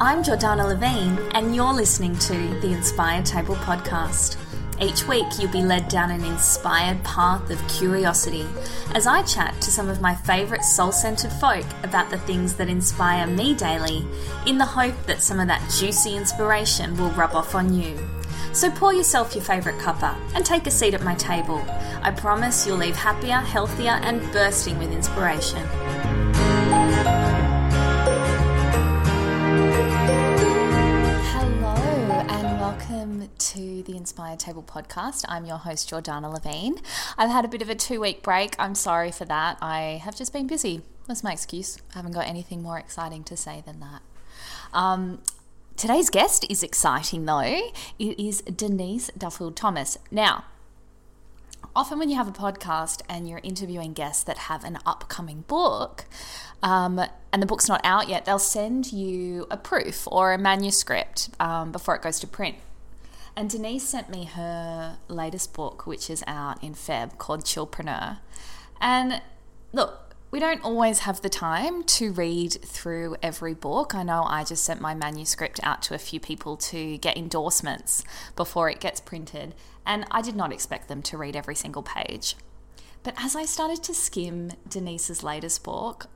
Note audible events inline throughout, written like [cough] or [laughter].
I'm Jordana Levine, and you're listening to the Inspired Table podcast. Each week, you'll be led down an inspired path of curiosity as I chat to some of my favourite soul centered folk about the things that inspire me daily, in the hope that some of that juicy inspiration will rub off on you. So pour yourself your favourite cuppa and take a seat at my table. I promise you'll leave happier, healthier, and bursting with inspiration. Welcome to the Inspired Table podcast. I'm your host, Jordana Levine. I've had a bit of a two week break. I'm sorry for that. I have just been busy. That's my excuse. I haven't got anything more exciting to say than that. Um, today's guest is exciting though. It is Denise Duffield Thomas. Now, often when you have a podcast and you're interviewing guests that have an upcoming book um, and the book's not out yet, they'll send you a proof or a manuscript um, before it goes to print. And Denise sent me her latest book, which is out in Feb, called Chillpreneur. And look, we don't always have the time to read through every book. I know I just sent my manuscript out to a few people to get endorsements before it gets printed, and I did not expect them to read every single page. But as I started to skim Denise's latest book,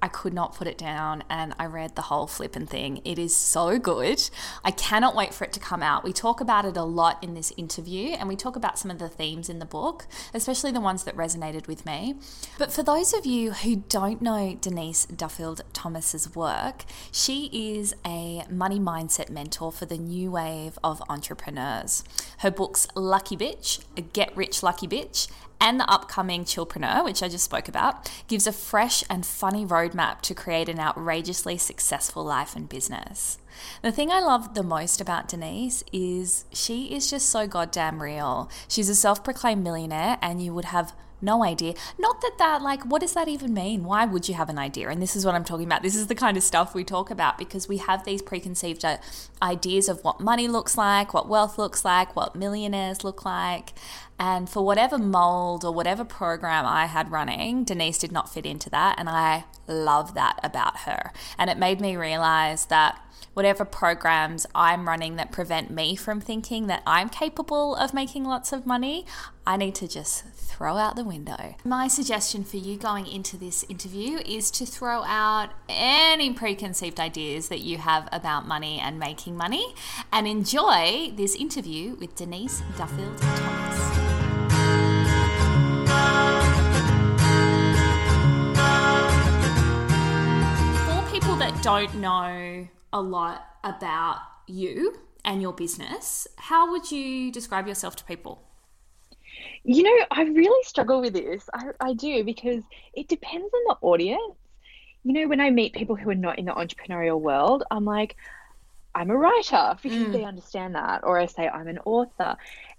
I could not put it down and I read the whole flippin' thing. It is so good. I cannot wait for it to come out. We talk about it a lot in this interview and we talk about some of the themes in the book, especially the ones that resonated with me. But for those of you who don't know Denise Duffield Thomas's work, she is a money mindset mentor for the new wave of entrepreneurs. Her books Lucky Bitch, Get Rich Lucky Bitch, and the upcoming Chillpreneur, which I just spoke about, gives a fresh and funny roadmap to create an outrageously successful life and business. The thing I love the most about Denise is she is just so goddamn real. She's a self proclaimed millionaire, and you would have no idea. Not that that, like, what does that even mean? Why would you have an idea? And this is what I'm talking about. This is the kind of stuff we talk about because we have these preconceived uh, ideas of what money looks like, what wealth looks like, what millionaires look like. And for whatever mold or whatever program I had running, Denise did not fit into that. And I love that about her. And it made me realize that whatever programs I'm running that prevent me from thinking that I'm capable of making lots of money, I need to just throw out the window. My suggestion for you going into this interview is to throw out any preconceived ideas that you have about money and making money and enjoy this interview with Denise Duffield Thomas. For people that don't know a lot about you and your business, how would you describe yourself to people? You know, I really struggle with this. I, I do because it depends on the audience. You know, when I meet people who are not in the entrepreneurial world, I'm like, I'm a writer because Mm. they understand that, or I say I'm an author.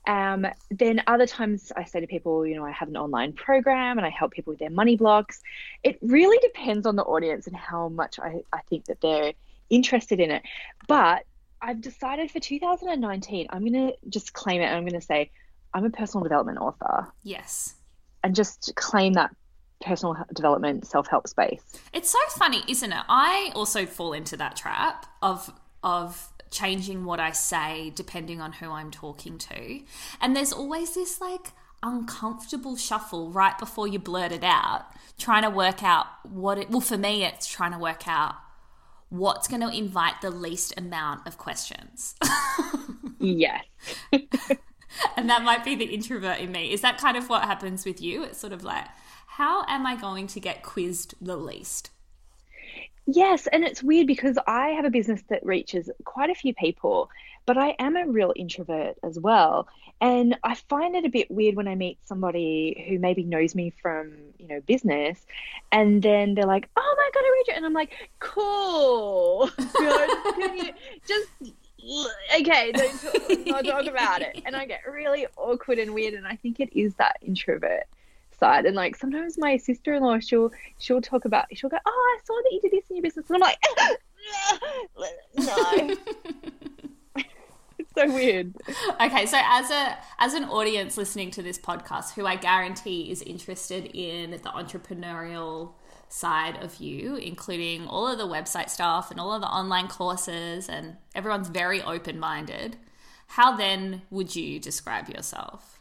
Um, then other times I say to people, you know, I have an online program and I help people with their money blocks. It really depends on the audience and how much I, I think that they're interested in it. But I've decided for 2019, I'm going to just claim it and I'm going to say, I'm a personal development author Yes. and just claim that personal development self help space. It's so funny, isn't it? I also fall into that trap of of changing what I say depending on who I'm talking to. And there's always this like uncomfortable shuffle right before you blurt it out, trying to work out what it well for me it's trying to work out what's going to invite the least amount of questions. [laughs] Yes. [laughs] [laughs] and that might be the introvert in me. Is that kind of what happens with you? It's sort of like how am I going to get quizzed the least? Yes, and it's weird because I have a business that reaches quite a few people, but I am a real introvert as well. And I find it a bit weird when I meet somebody who maybe knows me from, you know, business, and then they're like, "Oh my god, I read you," and I'm like, "Cool, [laughs] just okay, don't talk, not talk about it." And I get really awkward and weird, and I think it is that introvert side. And like sometimes my sister in law, she'll she'll talk about she'll go, Oh, I saw that you did this in your business and I'm like [laughs] No. [laughs] it's so weird. Okay, so as a as an audience listening to this podcast who I guarantee is interested in the entrepreneurial side of you, including all of the website stuff and all of the online courses, and everyone's very open minded. How then would you describe yourself?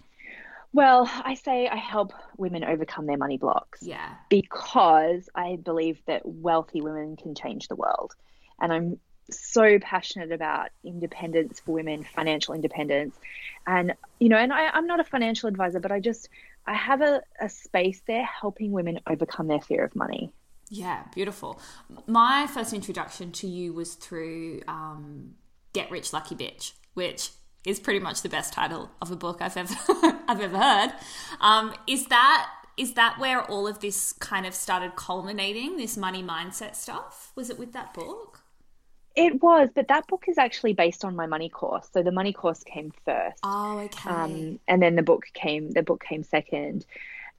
Well, I say I help women overcome their money blocks. Yeah. Because I believe that wealthy women can change the world. And I'm so passionate about independence for women, financial independence. And, you know, and I, I'm not a financial advisor, but I just, I have a, a space there helping women overcome their fear of money. Yeah, beautiful. My first introduction to you was through um, Get Rich Lucky Bitch, which is pretty much the best title of a book I've ever [laughs] I've ever heard. Um, is that is that where all of this kind of started culminating? This money mindset stuff was it with that book? It was, but that book is actually based on my money course. So the money course came first. Oh, okay. Um, and then the book came. The book came second,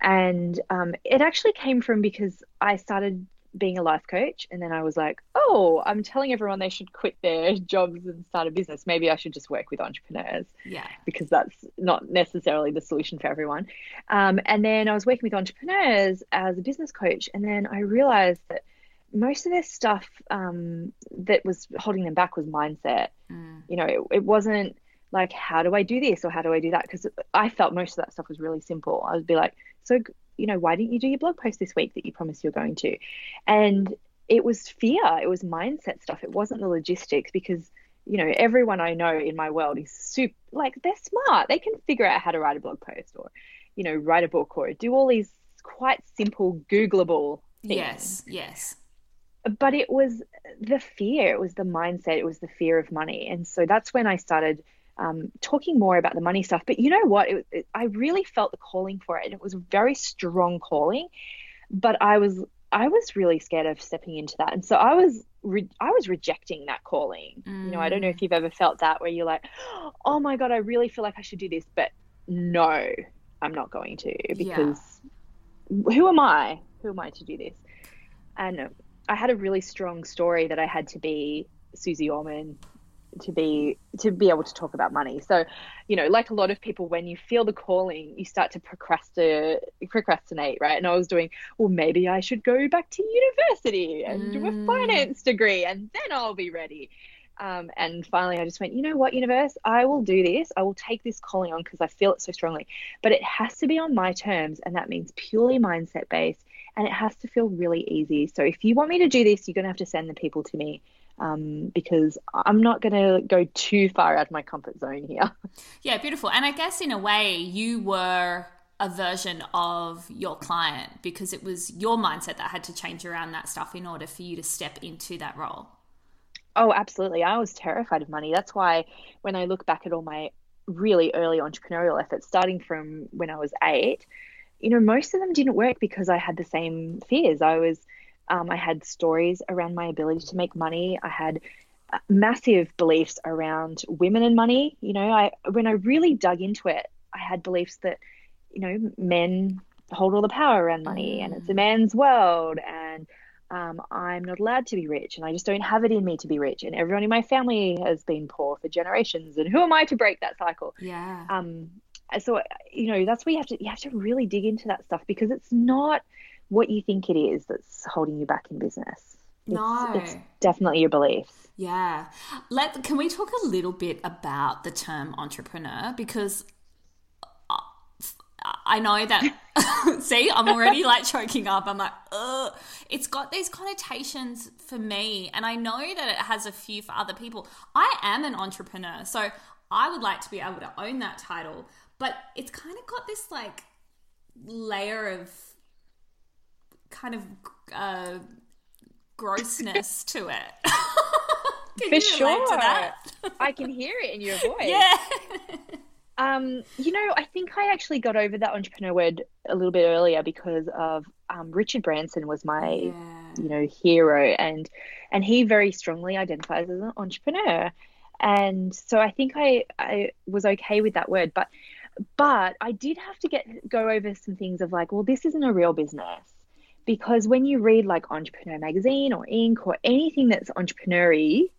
and um, it actually came from because I started being a life coach and then I was like, oh, I'm telling everyone they should quit their [laughs] jobs and start a business. Maybe I should just work with entrepreneurs. Yeah. Because that's not necessarily the solution for everyone. Um, and then I was working with entrepreneurs as a business coach and then I realized that most of their stuff um, that was holding them back was mindset. Mm. You know, it, it wasn't like how do I do this or how do I do that? Because I felt most of that stuff was really simple. I would be like, so you know, why didn't you do your blog post this week that you promised you're going to? And it was fear, it was mindset stuff. It wasn't the logistics because, you know, everyone I know in my world is super, like, they're smart. They can figure out how to write a blog post or, you know, write a book or do all these quite simple, Googleable things. Yes, yes. But it was the fear, it was the mindset, it was the fear of money. And so that's when I started um, talking more about the money stuff. But you know what? It, it, I really felt the calling for it, and it was a very strong calling. But I was I was really scared of stepping into that, and so I was re- I was rejecting that calling. Mm. You know, I don't know if mm. you've ever felt that where you're like, oh my god, I really feel like I should do this, but no, I'm not going to because yeah. who am I? Who am I to do this? And I had a really strong story that I had to be Susie Orman to be to be able to talk about money. So, you know, like a lot of people, when you feel the calling, you start to procrastinate, procrastinate, right? And I was doing, well, maybe I should go back to university and mm. do a mm. finance degree, and then I'll be ready. Um, and finally, I just went, you know what, universe, I will do this. I will take this calling on because I feel it so strongly. But it has to be on my terms, and that means purely mindset based, and it has to feel really easy. So if you want me to do this, you're going to have to send the people to me um, because I'm not going to go too far out of my comfort zone here. [laughs] Yeah, beautiful. And I guess in a way, you were a version of your client because it was your mindset that had to change around that stuff in order for you to step into that role. Oh, absolutely. I was terrified of money. That's why when I look back at all my really early entrepreneurial efforts, starting from when I was eight, you know, most of them didn't work because I had the same fears. I was um, I had stories around my ability to make money. I had uh, massive beliefs around women and money. You know, I when I really dug into it, I had beliefs that, you know, men hold all the power around money and it's a mm. man's world and um, I'm not allowed to be rich and I just don't have it in me to be rich and everyone in my family has been poor for generations and who am I to break that cycle? Yeah. Um, so uh, you know that's where you have to you have to really dig into that stuff because it's not what you think it is that's holding you back in business. It's, no, it's definitely your beliefs. Yeah. Let can we talk a little bit about the term entrepreneur because uh, I know that. [laughs] [laughs] see, I'm already like choking up. I'm like, ugh. It's got these connotations for me, and I know that it has a few for other people. I am an entrepreneur, so I would like to be able to own that title, but it's kind of got this like layer of kind of uh, grossness [laughs] to it. [laughs] For sure. I can hear it in your [laughs] voice. Yeah. Um, you know, I think I actually got over that entrepreneur word a little bit earlier because of um, Richard Branson was my, yeah. you know, hero, and and he very strongly identifies as an entrepreneur, and so I think I I was okay with that word, but but I did have to get go over some things of like, well, this isn't a real business because when you read like Entrepreneur Magazine or Inc. or anything that's entrepreneurial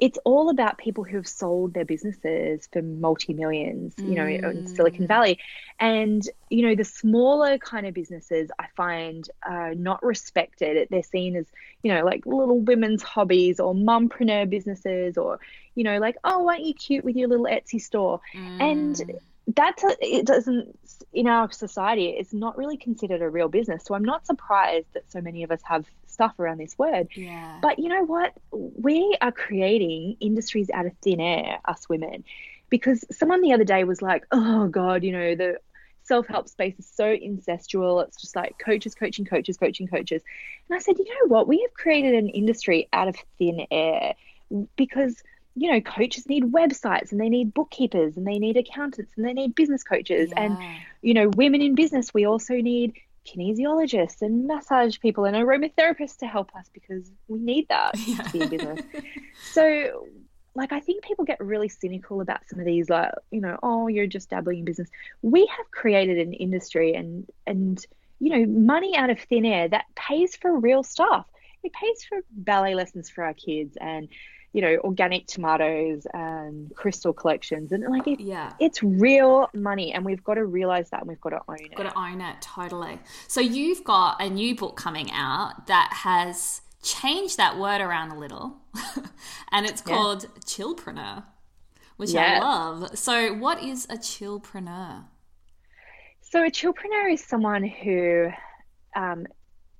it's all about people who have sold their businesses for multi millions, you know, mm. in Silicon Valley. And, you know, the smaller kind of businesses I find are not respected. They're seen as, you know, like little women's hobbies or mumpreneur businesses or, you know, like, oh, aren't you cute with your little Etsy store? Mm. And that's a, it doesn't in our society it's not really considered a real business. So i'm not surprised that so many of us have stuff around this word. Yeah. but you know what? We are creating industries out of thin air us women. Because someone the other day was like oh god you know the self-help space is so incestual. It's just like coaches coaching coaches coaching coaches. And i said you know what? We have created an industry out of thin air because you know, coaches need websites and they need bookkeepers and they need accountants and they need business coaches. Yeah. And, you know, women in business, we also need kinesiologists and massage people and aromatherapists to help us because we need that [laughs] yeah. to be in business. so, like, I think people get really cynical about some of these, like, you know, oh, you're just dabbling in business. We have created an industry and, and, you know, money out of thin air that pays for real stuff. It pays for ballet lessons for our kids and, you know, organic tomatoes and crystal collections. And like, it, yeah, it's real money. And we've got to realize that and we've got to own it. Got to own it, totally. So you've got a new book coming out that has changed that word around a little. [laughs] and it's called yeah. chillpreneur, which yeah. I love. So what is a chillpreneur? So a chillpreneur is someone who um,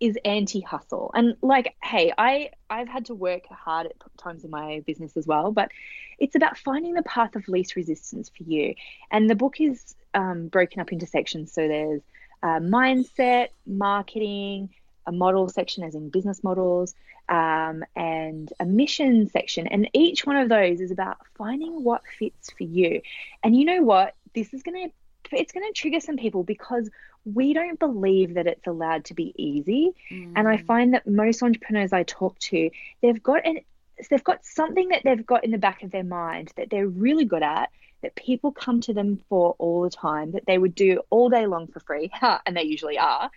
is anti-hustle. And like hey i i've had to work hard at times in my business as well but it's about finding the path of least resistance for you. And the book is um, broken up into sections. So there's mindset marketing a model section as in business models um, and a mission section. And each one of those is about finding what fits for you. And you know what? This is going to it's going to trigger some people because we don't believe that it's allowed to be easy. Mm. And I mm. find that most entrepreneurs I talk to, they've got an they've got something that they've got in the back of their mind that they're really good at that people come to them for all the time that they would do all day long for free [laughs] and they usually are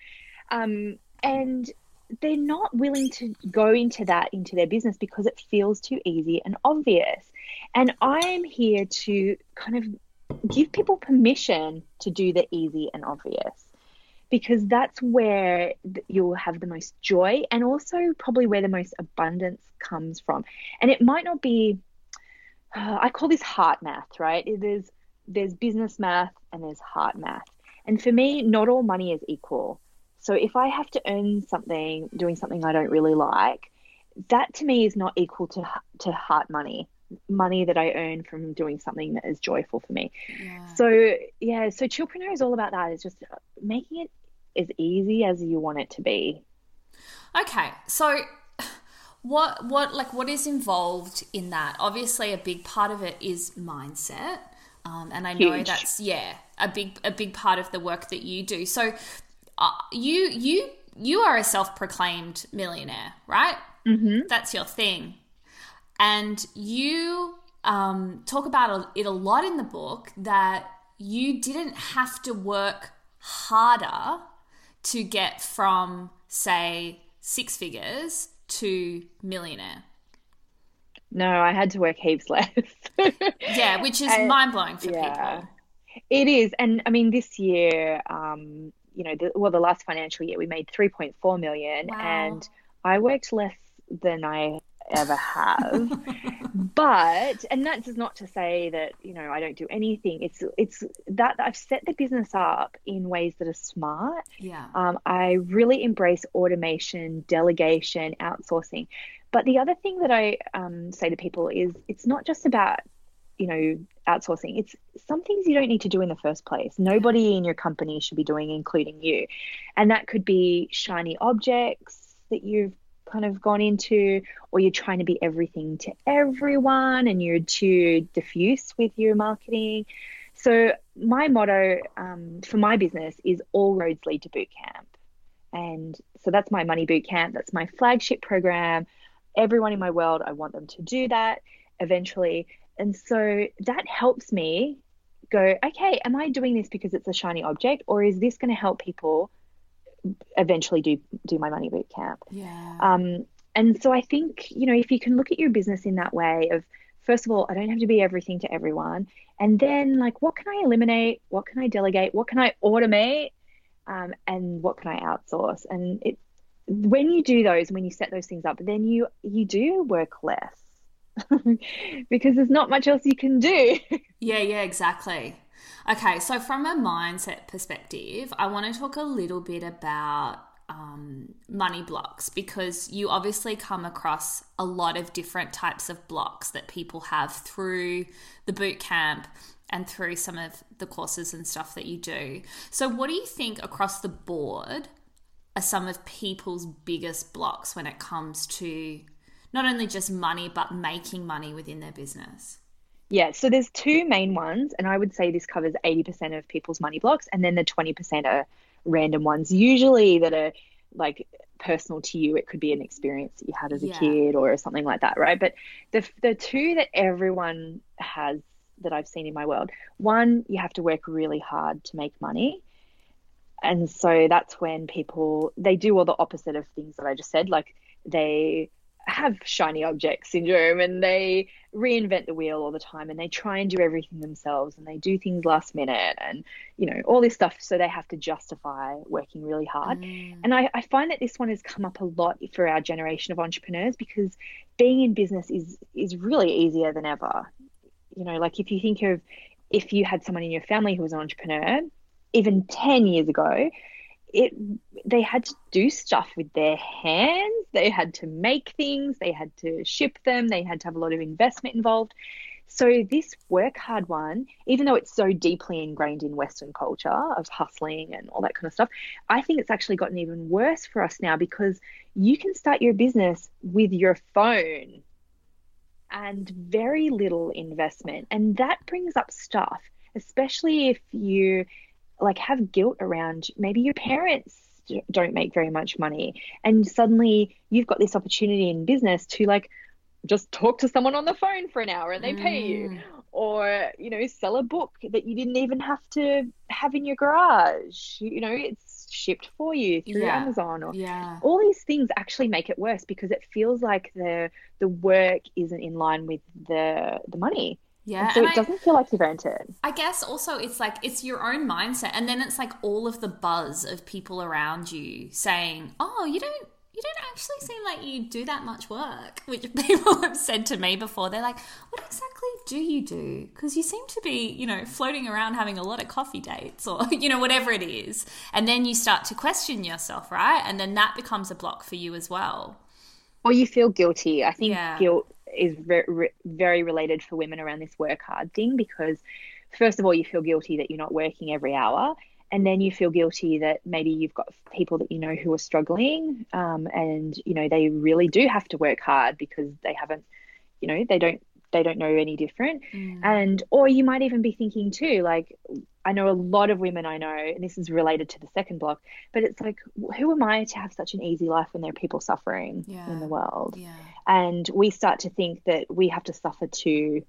um, and they're not willing to go into that into their business because it feels too easy and obvious and i'm here to kind of give people permission to do the easy and obvious because that's where you'll have the most joy and also probably where the most abundance comes from. And it might not be, uh, I call this heart math, right? There's there's business math and there's heart math. And for me, not all money is equal. So if I have to earn something doing something I don't really like, that to me is not equal to to heart money money that I earn from doing something that is joyful for me. Yeah. So yeah, so Chillpreneur is all about that. It's just making it as easy as you want it to be. Okay, so what what like what is involved in that? Obviously, a big part of it is mindset, um, and I know that's yeah a big a big part of the work that you do. So uh, you you you are a self proclaimed millionaire, right? Mm-hmm. That's your thing, and you um, talk about it a lot in the book that you didn't have to work harder to get from, say, six figures to millionaire? No, I had to work heaps less. [laughs] yeah, which is [laughs] mind blowing for yeah, people. It is. And I mean, this year, um, you know, the, well, the last financial year, we made 3.4 million, wow. and I worked less than I ever have. [laughs] but and that's not to say that you know I don't do anything. It's it's that I've set the business up in ways that are smart. Yeah. Um, I really embrace automation, delegation, outsourcing. But the other thing that I um, say to people is it's not just about you know outsourcing it's some things you don't need to do in the first place nobody in your company should be doing including you and that could be shiny objects that you've kind of gone into, or you're trying to be everything to everyone and you're too diffuse with your marketing. So, my motto um, for my business is all roads lead to boot camp. And so that's my money boot camp. That's my flagship program. Everyone in my world, I want them to do that eventually. And so that helps me go, okay, am I doing this because it's a shiny object or is this going to help people eventually do do my money boot camp? Yeah. Um, and so I think, you know, if you can look at your business in that way of first of all, I don't have to be everything to everyone. And then like what can I eliminate? What can I delegate? What can I automate? Um, and what can I outsource? And it when you do those, when you set those things up, then you you do work less [laughs] because there's not much else you can do. [laughs] yeah, yeah, exactly. Okay, so from a mindset perspective, I want to talk a little bit about um, money blocks because you obviously come across a lot of different types of blocks that people have through the boot camp and through some of the courses and stuff that you do. So, what do you think across the board are some of people's biggest blocks when it comes to not only just money, but making money within their business? Yeah, so there's two main ones, and I would say this covers 80% of people's money blocks, and then the 20% are random ones, usually that are like personal to you. It could be an experience that you had as a yeah. kid or something like that, right? But the the two that everyone has that I've seen in my world, one, you have to work really hard to make money. And so that's when people they do all the opposite of things that I just said, like they have shiny object syndrome and they reinvent the wheel all the time and they try and do everything themselves and they do things last minute and you know all this stuff. So they have to justify working really hard. Mm. and I, I find that this one has come up a lot for our generation of entrepreneurs because being in business is is really easier than ever. You know like if you think of if you had someone in your family who was an entrepreneur even 10 years ago it they had to do stuff with their hands. They had to make things. They had to ship them. They had to have a lot of investment involved. So this work hard one even though it's so deeply ingrained in western culture of hustling and all that kind of stuff i think it's actually gotten even worse for us now because you can start your business with your phone and very little investment. And that brings up stuff especially if you like have guilt around maybe your parents don't make very much money and suddenly you've got this opportunity in business to like just talk to someone on the phone for an hour and they pay you mm. or you know sell a book that you didn't even have to have in your garage you know it's shipped for you through yeah. amazon or yeah. all these things actually make it worse because it feels like the the work isn't in line with the the money yeah. So it I, doesn't feel like you've earned it. I guess also it's like it's your own mindset. And then it's like all of the buzz of people around you saying, Oh, you don't you don't actually seem like you do that much work, [laughs] which people have said to me before. They're like, What exactly do you do? Because you seem to be, you know, floating around having a lot of coffee dates or, [laughs] you know, whatever it is. And then you start to question yourself, right? And then that becomes a block for you as well. Or you feel guilty. I think yeah. guilt is very, very related for women around this work hard thing because first of all you feel guilty that you're not working every hour and then you feel guilty that maybe you've got people that you know who are struggling um, and you know they really do have to work hard because they haven't you know they don't they don't know any different mm. and or you might even be thinking too like i know a lot of women i know and this is related to the second block but it's like who am i to have such an easy life when there are people suffering yeah. in the world yeah. and we start to think that we have to suffer to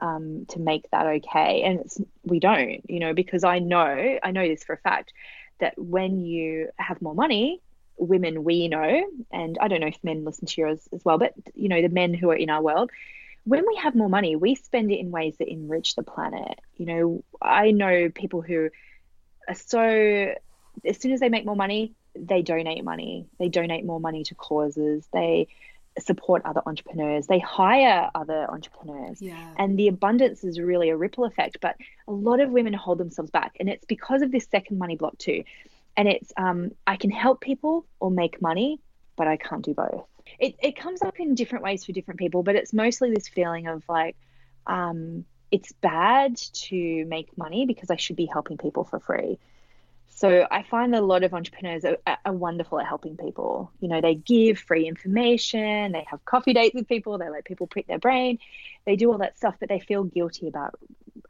um, to make that okay and it's we don't you know because i know i know this for a fact that when you have more money women we know and i don't know if men listen to yours as well but you know the men who are in our world when we have more money, we spend it in ways that enrich the planet. You know, I know people who are so, as soon as they make more money, they donate money. They donate more money to causes. They support other entrepreneurs. They hire other entrepreneurs. Yeah. And the abundance is really a ripple effect. But a lot of women hold themselves back. And it's because of this second money block, too. And it's, um, I can help people or make money, but I can't do both it, it comes up in different ways for different people, but it's mostly this feeling of like, um, it's bad to make money because I should be helping people for free. So I find a lot of entrepreneurs are, are, wonderful at helping people. You know, they give free information, they have coffee dates with people, they let people prick their brain, they do all that stuff, but they feel guilty about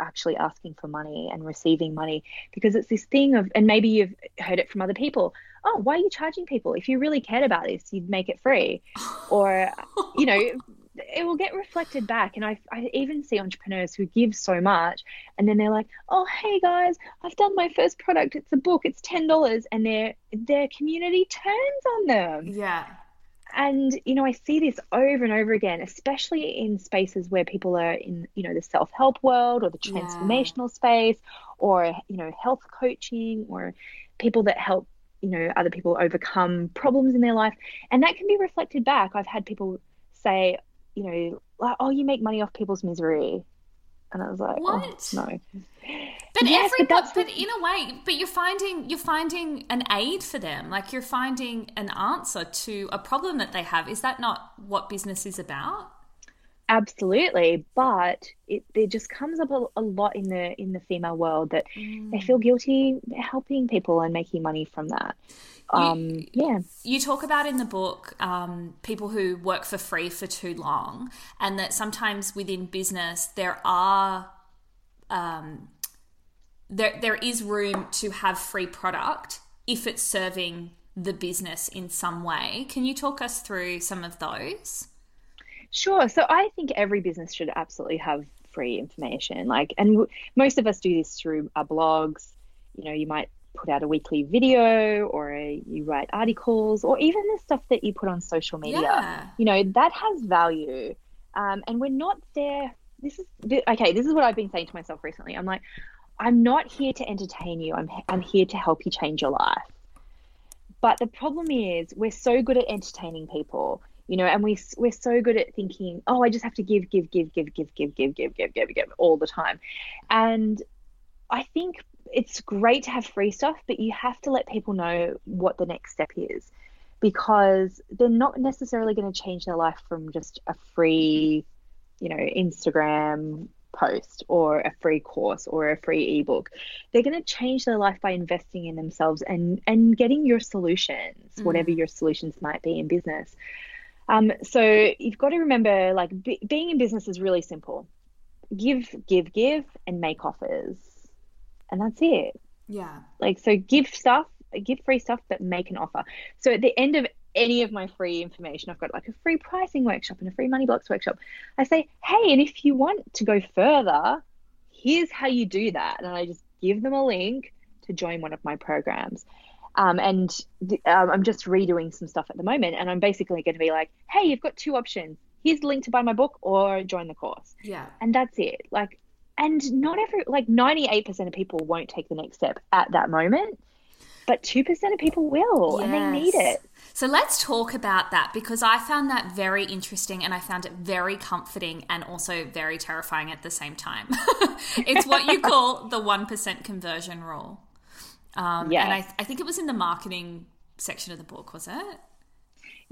actually asking for money and receiving money because it's this thing of, and maybe you've heard it from other people. Oh, why are you charging people? If you really cared about this, you'd make it free. [laughs] or, you know, it will get reflected back. And I, I even see entrepreneurs who give so much and then they're like, oh, hey guys, I've done my first product. It's a book. It's $10. And their, their community turns on them. Yeah. And, you know, I see this over and over again, especially in spaces where people are in, you know, the self help world or the transformational yeah. space or, you know, health coaching or people that help you know other people overcome problems in their life and that can be reflected back i've had people say you know, like, oh, you make money off people's misery. And I was like, oh, what? Oh, no. But yes, every, but, but in a way, but you're finding you're finding an aid for them. Like you're finding an answer to a problem that they have. Is that not what business is about? Absolutely, but it there just comes up a, a lot in the in the female world that mm. they feel guilty helping people and making money from that um, you, yeah. You talk about in the book um, people who work for free for too long, and that sometimes within business there are um, there there is room to have free product if it's serving the business in some way. Can you talk us through some of those? Sure. So I think every business should absolutely have free information. Like, and w- most of us do this through our blogs. You know, you might put out a weekly video or a, you write articles or even the stuff that you put on social media yeah. you know that has value um, and we're not there this is okay this is what i've been saying to myself recently i'm like i'm not here to entertain you i'm, I'm here to help you change your life but the problem is we're so good at entertaining people you know and we we're so good at thinking oh i just have to give give give give give give give give give give give all the time and i think it's great to have free stuff, but you have to let people know what the next step is because they're not necessarily going to change their life from just a free, you know, Instagram post or a free course or a free ebook. They're going to change their life by investing in themselves and and getting your solutions, mm. whatever your solutions might be in business. Um, so you've got to remember, like being in business is really simple. Give, give, give, and make offers and that's it. Yeah. Like, so give stuff, give free stuff, but make an offer. So at the end of any of my free information, I've got like a free pricing workshop and a free money blocks workshop. I say, hey, and if you want to go further, here's how you do that. And I just give them a link to join one of my programs. Um, and th- um, I'm just redoing some stuff at the moment. And I'm basically going to be like, hey, you've got two options. Here's the link to buy my book or join the course. Yeah. And that's it. Like, and not every like 98% of people won't take the next step at that moment but 2% of people will yes. and they need it so let's talk about that because I found that very interesting and I found it very comforting and also very terrifying at the same time. [laughs] it's what you [laughs] call the 1% conversion rule. Um, yeah. And I, I think it was in the marketing section of the book, was it?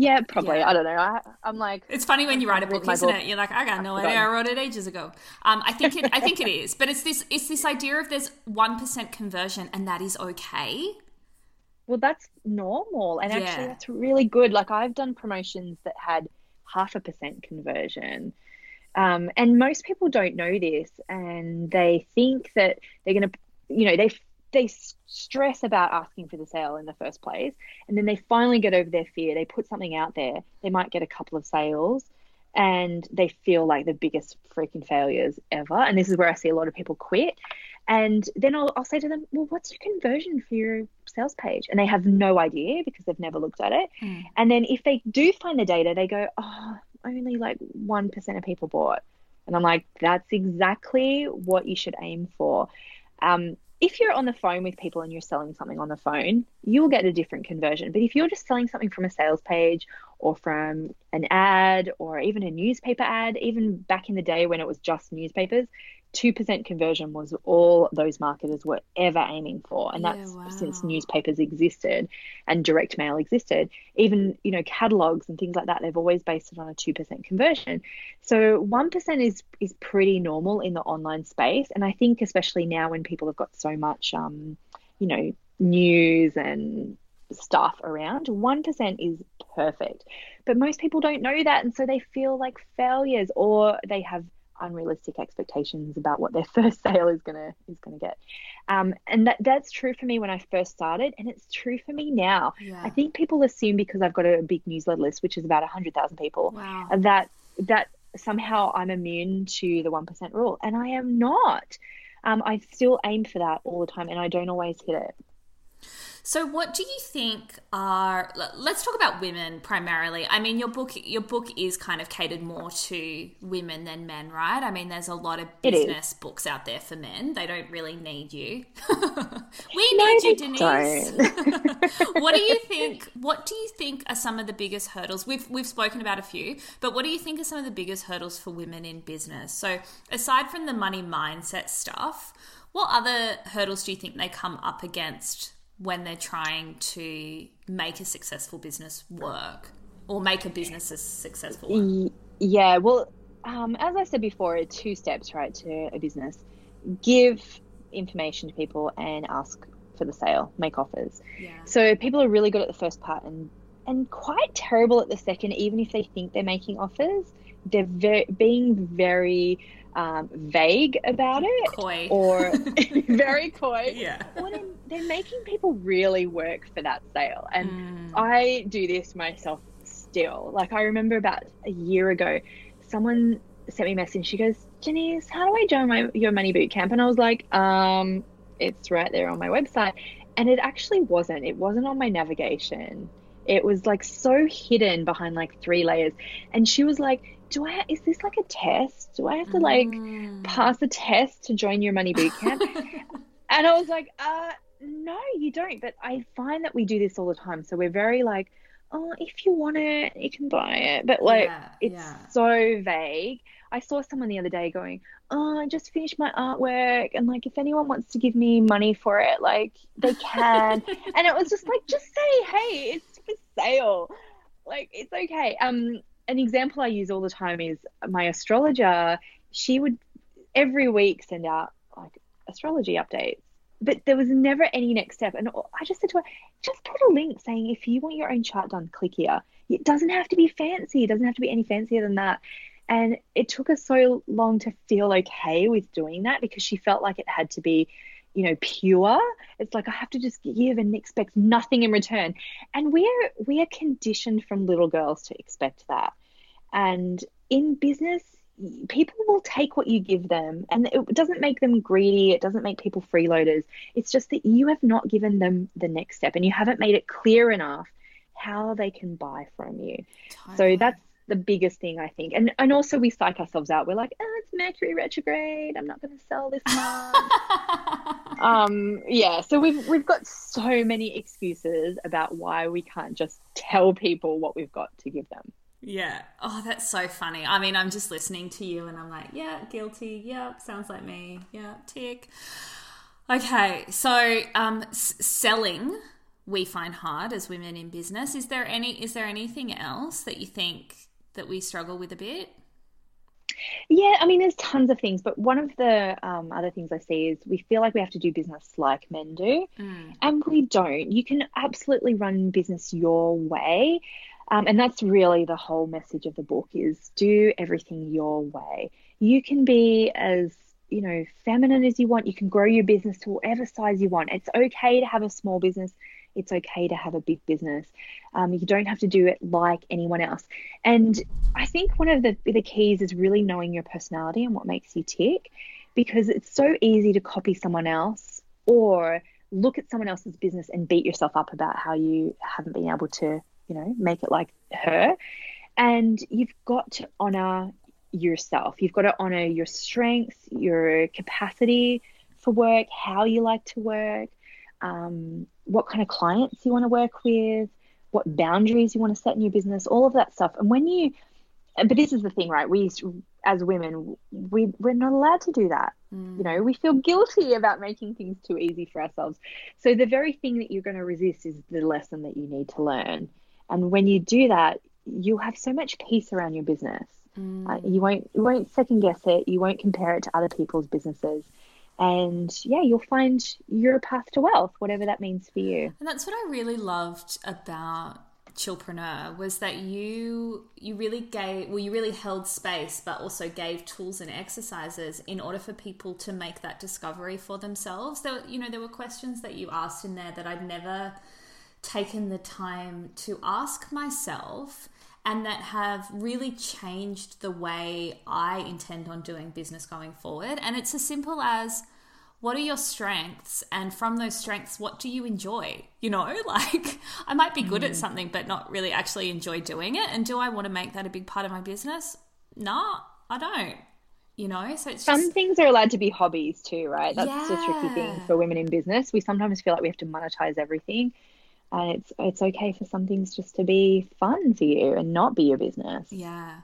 Yeah, probably. Yeah. I don't know. I, am like. It's funny when you write a book, isn't book. it? You're like, I got no idea. I wrote it ages ago. Um, I think it. I think it is, but it's this. It's this idea of there's one percent conversion, and that is okay. Well, that's normal, and yeah. actually, that's really good. Like I've done promotions that had half a percent conversion. Um, and most people don't know this, and they think that they're going to, you know, they they stress about asking for the sale in the first place and then they finally get over their fear. They put something out there. They might get a couple of sales and they feel like the biggest freaking failures ever. And this is where i see a lot of people quit. And then I'll, I'll say to them well what's your conversion for your sales page? And they have no idea because they've never looked at it. Mm. and then if they do find the data they go oh only like 1% of people bought. And i'm like that's exactly what you should aim for. Um, if you're on the phone with people and you're selling something on the phone, you'll get a different conversion. But if you're just selling something from a sales page or from an ad or even a newspaper ad, even back in the day when it was just newspapers, 2% conversion was all those marketers were ever aiming for and that's yeah, wow. since newspapers existed and direct mail existed even you know catalogs and things like that they've always based it on a 2% conversion so 1% is is pretty normal in the online space and i think especially now when people have got so much um you know news and stuff around, 1% is perfect. But most people don't know that. And so they feel like failures or they have unrealistic expectations about what their [laughs] first sale is gonna is gonna get. Um, and that that's true for me when I first started, and it's true for me now. Yeah. I think people assume because I've got a big newsletter list, which is about hundred thousand people, wow. that that somehow I'm immune to the one percent rule, and I am not. Um, I still aim for that all the time, and I don't always hit it. So, what do you think are? Let's talk about women primarily. I mean, your book your book is kind of catered more to women than men, right? I mean, there's a lot of business books out there for men. They don't really need you. [laughs] we no, need you, Denise. [laughs] what do you think? What do you think are some of the biggest hurdles? We've we've spoken about a few, but what do you think are some of the biggest hurdles for women in business? So, aside from the money mindset stuff, what other hurdles do you think they come up against? When they're trying to make a successful business work or make a business a successful one? Yeah, well, um, as I said before, two steps, right, to a business. Give information to people and ask for the sale, make offers. Yeah. So people are really good at the first part and and quite terrible at the second, even if they think they're making offers. They're very, being very um, vague about it coy. or [laughs] [laughs] very coy. Yeah. Or they're, they're, making people really work for that sale. And mm. I do this myself still. Like I remember about a year ago, someone sent me a message. She goes, Denise, how do I join my your money boot camp? And I was like, um, it's right there on my website. And it actually wasn't. It wasn't on my navigation. It was like so hidden behind like three layers. And she was like, do I is this like a test? Do I have to like mm. pass a test to join your money boot camp? [laughs] and I was like, uh no, you don't. But I find that we do this all the time. So we're very like, oh, if you want it, you can buy it. But like yeah, it's yeah. so vague. I saw someone the other day going, Oh, I just finished my artwork and like if anyone wants to give me money for it, like they can. [laughs] and it was just like, just say, hey, it's for sale. Like it's okay. Um an example I use all the time is my astrologer. She would every week send out like astrology updates, but there was never any next step. And I just said to her, just put a link saying if you want your own chart done, click here. It doesn't have to be fancy. It doesn't have to be any fancier than that. And it took us so long to feel okay with doing that because she felt like it had to be you know pure it's like i have to just give and expect nothing in return and we're we are conditioned from little girls to expect that and in business people will take what you give them and it doesn't make them greedy it doesn't make people freeloaders it's just that you have not given them the next step and you haven't made it clear enough how they can buy from you totally. so that's the biggest thing I think. And and also we psych ourselves out. We're like, oh, it's Mercury retrograde. I'm not going to sell this [laughs] month. um, yeah. So we've we've got so many excuses about why we can't just tell people what we've got to give them. Yeah. Oh, that's so funny. I mean, I'm just listening to you and I'm like, yeah, guilty. Yeah, sounds like me. Yeah, tick. Okay. So, um, s- selling we find hard as women in business. Is there any is there anything else that you think that we struggle with a bit? Yeah, I mean, there's tons of things, but one of the um, other things I see is we feel like we have to do business like men do, mm. and we don't. You can absolutely run business your way, um, and that's really the whole message of the book: is do everything your way. You can be as you know feminine as you want. You can grow your business to whatever size you want. It's okay to have a small business it's okay to have a big business. Um, you don't have to do it like anyone else. And I think one of the, the keys is really knowing your personality and what makes you tick because it's so easy to copy someone else or look at someone else's business and beat yourself up about how you haven't been able to, you know, make it like her. And you've got to honor yourself. You've got to honor your strengths, your capacity for work, how you like to work, um, what kind of clients you want to work with, what boundaries you want to set in your business, all of that stuff. And when you, but this is the thing, right? We, as women, we we're not allowed to do that. Mm. You know, we feel guilty about making things too easy for ourselves. So the very thing that you're going to resist is the lesson that you need to learn. And when you do that, you'll have so much peace around your business. Mm. Uh, you won't you won't second guess it. You won't compare it to other people's businesses and yeah, you'll find your path to wealth, whatever that means for you. And that's what I really loved about Chillpreneur was that you you really gave well you really held space but also gave tools and exercises in order for people to make that discovery for themselves. There you know there were questions that you asked in there that I'd never taken the time to ask myself and that have really changed the way I intend on doing business going forward. And it's as simple as what are your strengths? And from those strengths what do you enjoy? You know [laughs] like i might be good mm. at something but not really actually enjoy doing it. And do i want to make that a big part of my business? No i don't you know? So it's some just... things are allowed to be hobbies too right? That's yeah. the tricky thing for women in business. We sometimes feel like we have to monetize everything and it's it's okay for some things just to be fun for you and not be your business yeah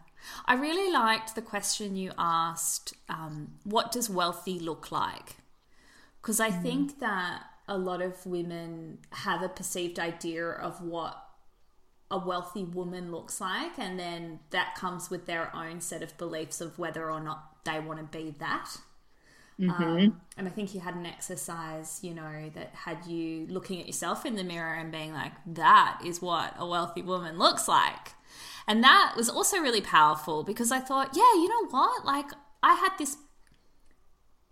i really liked the question you asked um, what does wealthy look like because I mm. think that a lot of women have a perceived idea of what a wealthy woman looks like, and then that comes with their own set of beliefs of whether or not they want to be that. Mm-hmm. Um, and I think you had an exercise, you know, that had you looking at yourself in the mirror and being like, that is what a wealthy woman looks like. And that was also really powerful because I thought, yeah, you know what? Like, I had this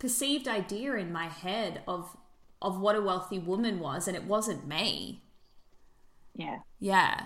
perceived idea in my head of of what a wealthy woman was and it wasn't me yeah yeah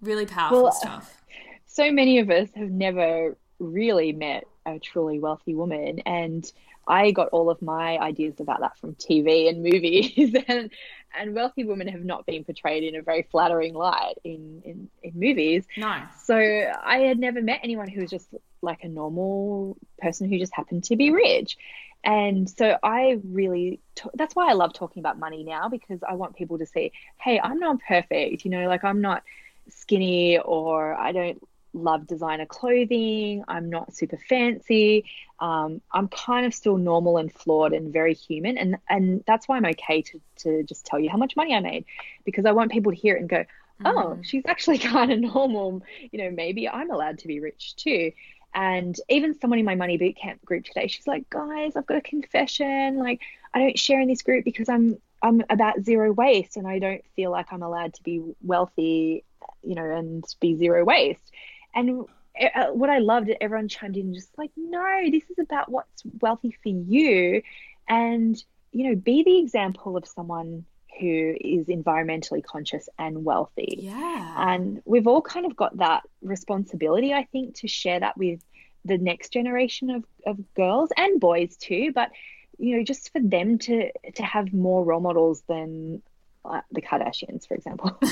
really powerful well, stuff so many of us have never really met a truly wealthy woman and I got all of my ideas about that from TV and movies [laughs] and and wealthy women have not been portrayed in a very flattering light in, in, in movies. No. So I had never met anyone who was just like a normal person who just happened to be rich. And so I really, t- that's why I love talking about money now because I want people to see, hey, I'm not perfect. You know, like I'm not skinny or I don't love designer clothing. I'm not super fancy. Um, I'm kind of still normal and flawed and very human. And, and that's why I'm okay to, to just tell you how much money I made because I want people to hear it and go, oh, mm. she's actually [laughs] kind of normal. You know, maybe I'm allowed to be rich too. And even someone in my money boot camp group today, she's like, guys, I've got a confession. Like, I don't share in this group because I'm I'm about zero waste and I don't feel like I'm allowed to be wealthy, you know, and be zero waste. And uh, what I loved, everyone chimed in just like, no, this is about what's wealthy for you, and you know, be the example of someone who is environmentally conscious and wealthy. Yeah. And we've all kind of got that responsibility, I think, to share that with the next generation of, of girls and boys too. But, you know, just for them to to have more role models than uh, the Kardashians, for example. [laughs]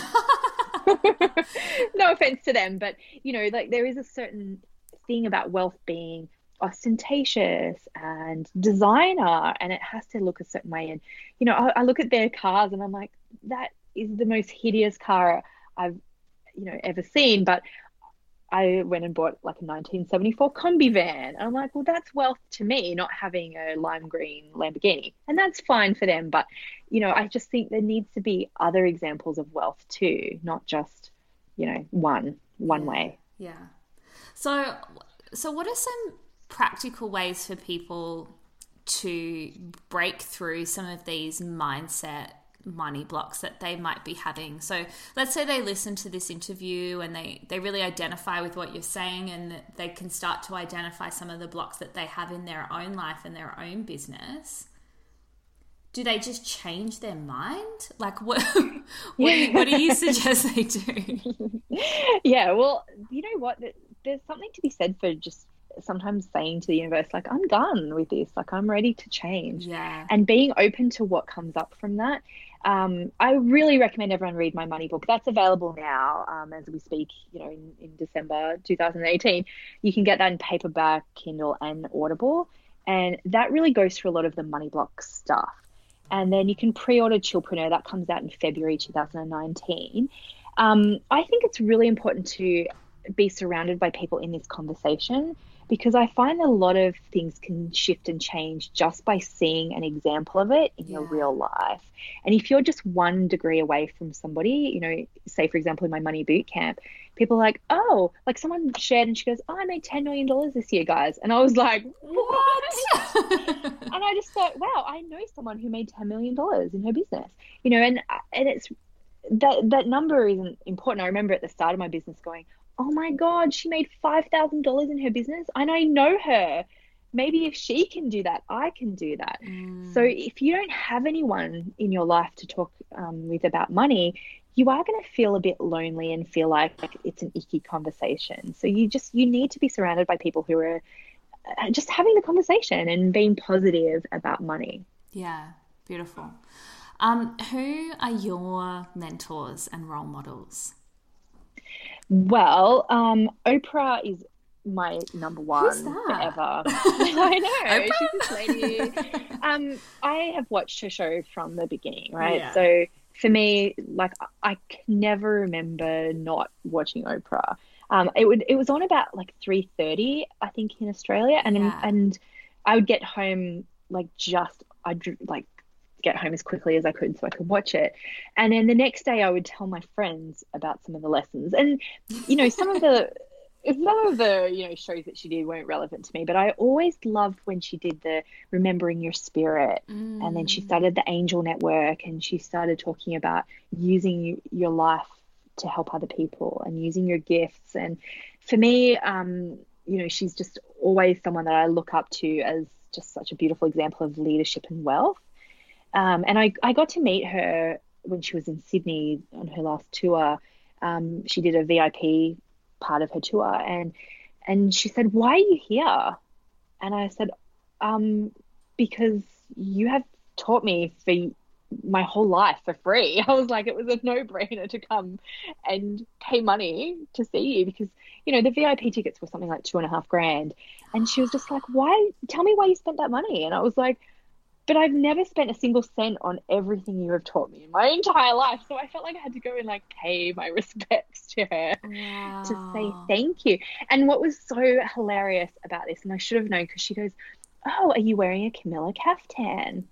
no offense to them, but you know, like there is a certain thing about wealth being ostentatious and designer and it has to look a certain way. And you know I, I, look at their cars and i'm like that is the most hideous car i've you know ever seen. But i went and bought like a 1974 Kombi van. And i'm like well that's wealth to me not having a lime green lamborghini. And that's fine for them but you know i just think there needs to be other examples of wealth too not just you know one one way. Yeah. So so what are some practical ways for people to break through some of these mindset money blocks that they might be having. So let's say they listen to this interview and they, they really identify with what you're saying and they can start to identify some of the blocks that they have in their own life and their own business. Do they just change their mind? Like what [laughs] what, do [laughs] you, what do you suggest they do? Yeah, well, you know what? There's something to be said for just sometimes saying to the universe like i'm done with this like i'm ready to change yeah and being open to what comes up from that um, i really recommend everyone read my money book. That's available now um, as we speak you know in, in december 2018 you can get that in paperback kindle and audible. And that really goes through a lot of the money block stuff. And then you can pre-order chillpreneur that comes out in february 2019 um, i think it's really important to be surrounded by people in this conversation because I find a lot of things can shift and change just by seeing an example of it in yeah. your real life. And if you're just one degree away from somebody, you know, say for example in my money boot camp, people are like, oh, like someone shared and she goes, oh, I made $10 million this year, guys. And I was like, what? [laughs] and I just thought, wow, I know someone who made ten million dollars in her business, you know, and uh, and it's that that number isn't important. I remember at the start of my business going, oh my god, she made five thousand dollars in her business, and I know her. Maybe if she can do that, I can do that. Mm. So if you don't have anyone in your life to talk um, with about money, you are going to feel a bit lonely and feel like, like it's an icky conversation. So you just you need to be surrounded by people who are uh, just having the conversation and being positive about money. Yeah, beautiful. Um, who are your mentors and role models? Well, um, Oprah is my number one forever. [laughs] I know. Oprah? She's this lady. um, I have watched her show from the beginning, right? Yeah. So for me, like I can never remember not watching Oprah. Um, it would it was on about like three thirty, I think, in Australia, and yeah. and I would get home like just I'd like get home as quickly as I could so I could watch it. And then the next day I would tell my friends about some of the lessons. And you know, some of the [laughs] some of the you know shows that she did weren't relevant to me, but I always loved when she did the remembering your spirit, mm. and then she mm. started the Angel Network, and she started talking about using your life to help other people and using your gifts. And for me, um, you know, she's just always someone that I look up to as just such a beautiful example of leadership and wealth. Um, and I, I got to meet her when she was in Sydney on her last tour. Um, she did a VIP part of her tour, and and she said, "Why are you here?" And I said, um, "Because you have taught me for my whole life for free. [laughs] I was like, it was a no brainer to come and pay money to see you because, you know, the VIP tickets were something like two and a half grand. And she was just like, why? Tell me why you spent that money. And I was like, but I've never spent a single cent on everything you have taught me in my entire life. So I felt like I had to go and like pay my [laughs] respects to her wow. to say thank you. And what was so hilarious about this, and I should have known because she goes, Oh, are you wearing a Camilla caftan?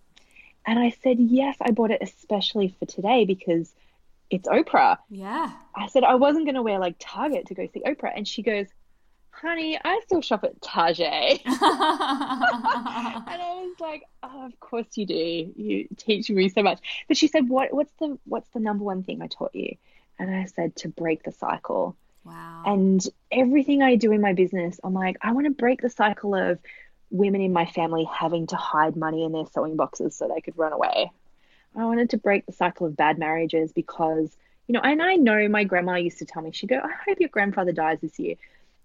And I said, Yes, I bought it especially for today because it's Oprah. Yeah. I said, I wasn't going to wear like Target to go see Oprah. And she goes, honey, I still shop at Target. [laughs] and I was like, oh, of course you do. You teach me so much. But she said, what, what's the, what's the number one thing I taught you? And I said, to break the cycle. Wow. And everything I do in my business, I'm like, I want to break the cycle of women in my family having to hide money in their sewing boxes so they could run away. I wanted to break the cycle of bad marriages because, you know, and I know my grandma used to tell me, she'd go, I hope your grandfather dies this year